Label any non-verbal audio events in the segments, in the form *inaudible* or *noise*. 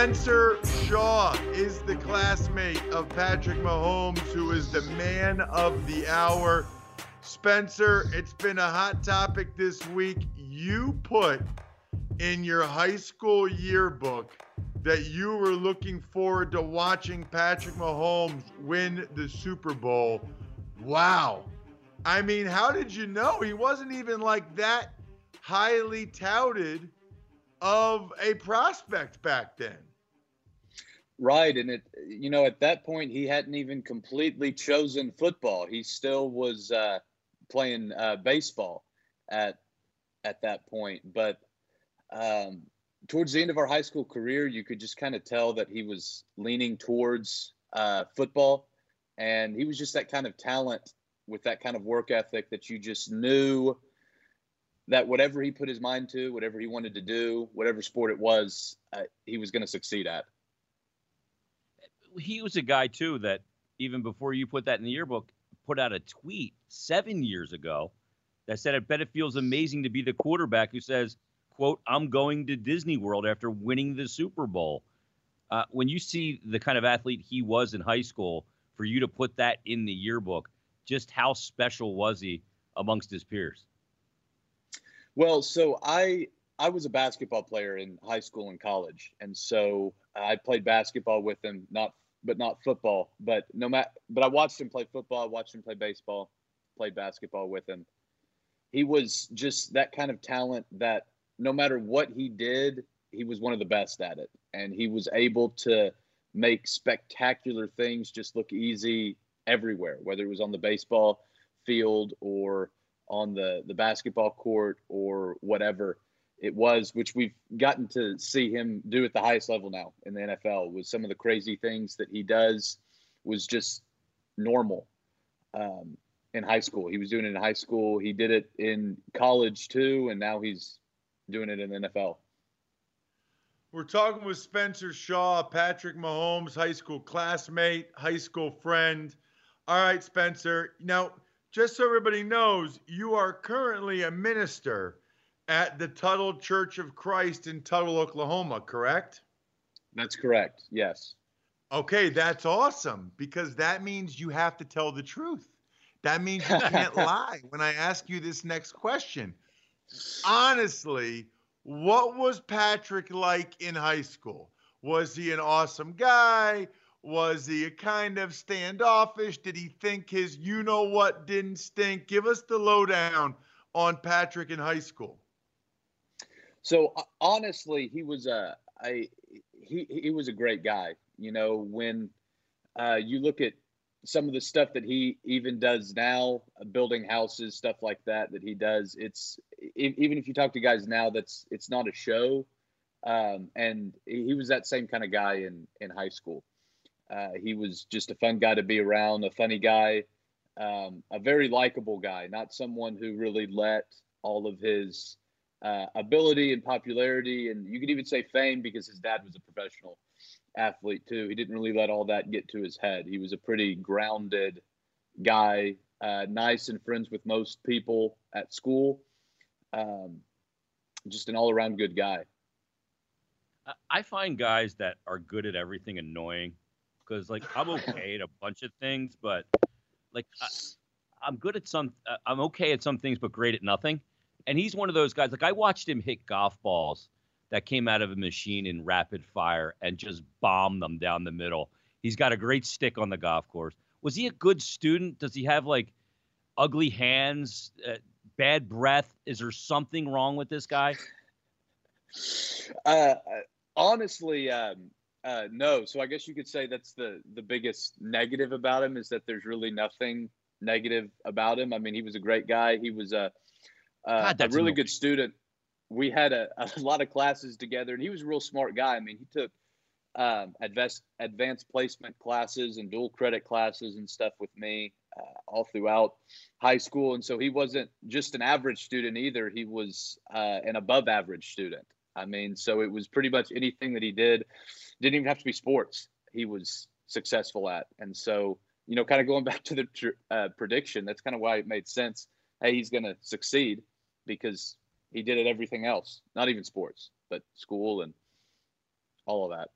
Spencer Shaw is the classmate of Patrick Mahomes, who is the man of the hour. Spencer, it's been a hot topic this week. You put in your high school yearbook that you were looking forward to watching Patrick Mahomes win the Super Bowl. Wow. I mean, how did you know he wasn't even like that highly touted of a prospect back then? Right, and it you know at that point he hadn't even completely chosen football. He still was uh, playing uh, baseball at at that point. But um, towards the end of our high school career, you could just kind of tell that he was leaning towards uh, football, and he was just that kind of talent with that kind of work ethic that you just knew that whatever he put his mind to, whatever he wanted to do, whatever sport it was, uh, he was going to succeed at. He was a guy too that even before you put that in the yearbook, put out a tweet seven years ago that said, "I bet it feels amazing to be the quarterback who says." quote, I'm going to Disney World after winning the Super Bowl. Uh, when you see the kind of athlete he was in high school, for you to put that in the yearbook, just how special was he amongst his peers? Well, so I I was a basketball player in high school and college, and so I played basketball with him, not but not football. But no matter, but I watched him play football, I watched him play baseball, played basketball with him. He was just that kind of talent that no matter what he did, he was one of the best at it. And he was able to make spectacular things just look easy everywhere, whether it was on the baseball field or on the, the basketball court or whatever it was, which we've gotten to see him do at the highest level now in the NFL with some of the crazy things that he does was just normal um, in high school. He was doing it in high school. He did it in college too. And now he's doing it in the NFL. We're talking with Spencer Shaw, Patrick Mahomes, high school classmate, high school friend. All right, Spencer. Now, just so everybody knows, you are currently a minister at the Tuttle Church of Christ in Tuttle, Oklahoma, correct? That's correct. Yes. Okay, that's awesome because that means you have to tell the truth. That means you can't *laughs* lie when I ask you this next question honestly, what was Patrick like in high school? Was he an awesome guy? Was he a kind of standoffish? Did he think his you know what didn't stink? Give us the lowdown on Patrick in high school. So honestly, he was a he he was a great guy. You know, when uh, you look at some of the stuff that he even does now, uh, building houses, stuff like that, that he does. It's even if you talk to guys now, that's it's not a show. Um, and he was that same kind of guy in in high school. Uh, he was just a fun guy to be around, a funny guy, um, a very likable guy, not someone who really let all of his uh, ability and popularity, and you could even say fame, because his dad was a professional athlete too. He didn't really let all that get to his head. He was a pretty grounded guy, uh, nice and friends with most people at school. Um, just an all around good guy. I find guys that are good at everything annoying because, like, I'm okay at a bunch of things, but like, I, am good at some, uh, I'm okay at some things, but great at nothing. And he's one of those guys. Like, I watched him hit golf balls that came out of a machine in rapid fire and just bomb them down the middle. He's got a great stick on the golf course. Was he a good student? Does he have like ugly hands, uh, bad breath? Is there something wrong with this guy? *laughs* Uh, honestly, um, uh, no. So I guess you could say that's the the biggest negative about him is that there's really nothing negative about him. I mean, he was a great guy. He was a uh, God, a really annoying. good student. We had a, *laughs* a lot of classes together, and he was a real smart guy. I mean, he took um, advanced advanced placement classes and dual credit classes and stuff with me uh, all throughout high school, and so he wasn't just an average student either. He was uh, an above average student. I mean, so it was pretty much anything that he did didn't even have to be sports. He was successful at, and so you know, kind of going *laughs* back to the tr- uh, prediction, that's kind of why it made sense. Hey, he's going to succeed because he did it everything else, not even sports, but school and all of that.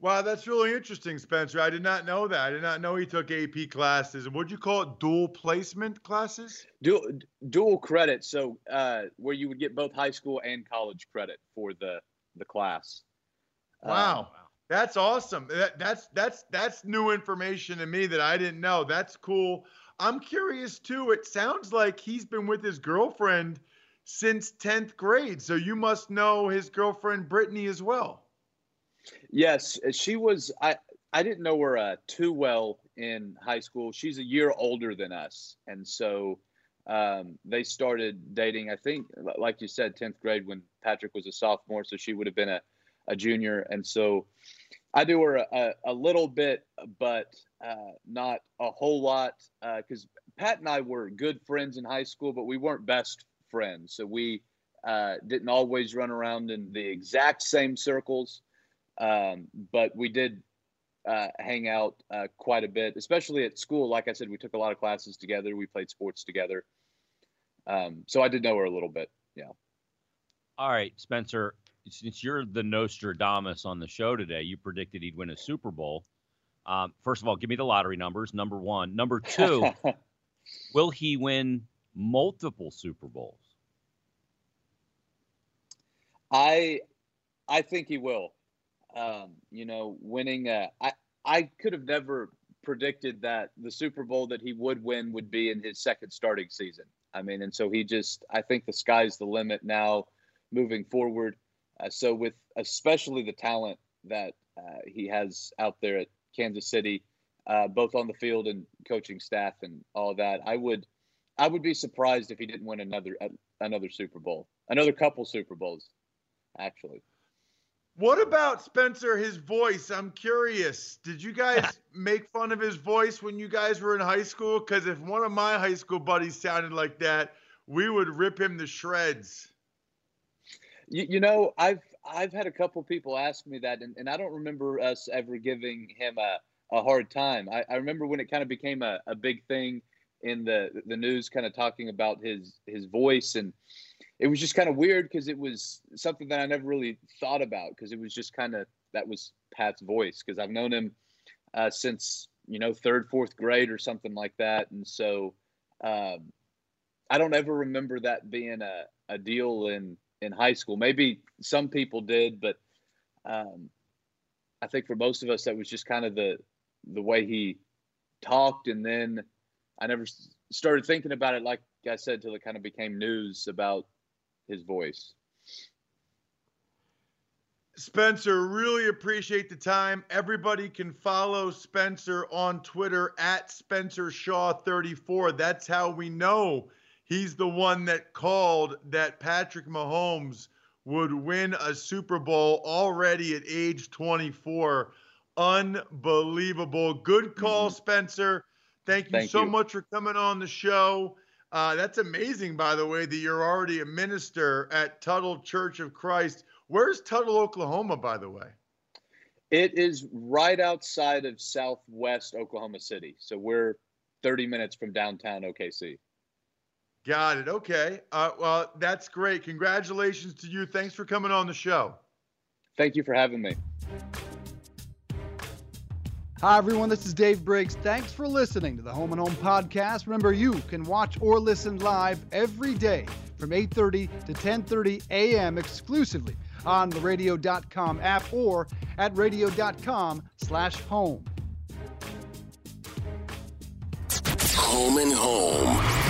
Wow, that's really interesting, Spencer. I did not know that. I did not know he took AP classes. And what'd you call it? Dual placement classes? Dual dual credit, so uh, where you would get both high school and college credit for the the class. Um, Wow. That's awesome. That, that's that's that's new information to me that I didn't know. That's cool. I'm curious too. It sounds like he's been with his girlfriend since 10th grade. So you must know his girlfriend Brittany as well. Yes, she was. I I didn't know her uh, too well in high school. She's a year older than us, and so um, they started dating. I think, like you said, tenth grade when Patrick was a sophomore, so she would have been a, a junior. And so I knew her a, a, little bit, but uh, not a whole lot, because Pat and I were good friends in high school, but we weren't best friends. So we uh, didn't always run around in the exact same circles um, but we did uh, hang out uh, quite a bit, especially at school. Like I said, we took a lot of classes together. We played sports together. Um, so I did know her a little bit. Yeah. All right, Spencer. Since you're the Nostradamus on the show today, you predicted he'd win a Super Bowl. Um, first of all, give me the lottery numbers. Number one. Number two, *laughs* will he win multiple Super Bowls? I I think he will. Um, you know, winning. Uh, I I could have never predicted that the Super Bowl that he would win would be in his second starting season. I mean, and so he just. I think the sky's the limit now, moving forward. Uh, so with especially the talent that uh, he has out there at Kansas City, uh, both on the field and coaching staff and all that, I would. I would be surprised if he didn't win another another Super Bowl, another couple Super Bowls, actually. What about Spencer, his voice? I'm curious. Did you guys *laughs* make fun of his voice when you guys were in high school? Because if one of my high school buddies sounded like that, we would rip him to shreds. You, you know, I've I've had a couple people ask me that, and, and I don't remember us ever giving him a, a hard time. I, I remember when it kind of became a, a big thing in the the news, kind of talking about his his voice, and it was just kind of weird because it was something that I never really thought about because it was just kind of that was Pat's voice because I've known him uh, since you know third fourth grade or something like that, and so um, I don't ever remember that being a, a deal in in high school. Maybe some people did, but um, I think for most of us that was just kind of the the way he talked, and then I never started thinking about it like I said till it kind of became news about his voice. Spencer, really appreciate the time. Everybody can follow Spencer on Twitter at Spencer Shaw 34. That's how we know he's the one that called that Patrick Mahomes would win a Super Bowl already at age 24. Unbelievable. Good call, Spencer. Thank you Thank so you. much for coming on the show. Uh, that's amazing, by the way, that you're already a minister at Tuttle Church of Christ. Where's Tuttle, Oklahoma, by the way? It is right outside of Southwest Oklahoma City, so we're 30 minutes from downtown OKC. Got it. Okay. Uh, well, that's great. Congratulations to you. Thanks for coming on the show. Thank you for having me. Hi, everyone. This is Dave Briggs. Thanks for listening to the Home and Home podcast. Remember, you can watch or listen live every day from 8:30 to 10:30 a.m. exclusively on the Radio.com app or at radio.com slash home. Home and Home.